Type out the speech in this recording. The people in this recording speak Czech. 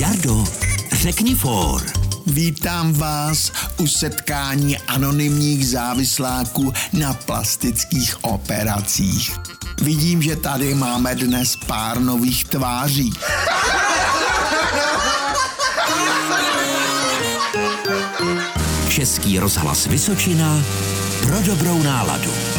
Jardo, řekni for. Vítám vás u setkání anonymních závisláků na plastických operacích. Vidím, že tady máme dnes pár nových tváří. Český rozhlas Vysočina pro dobrou náladu.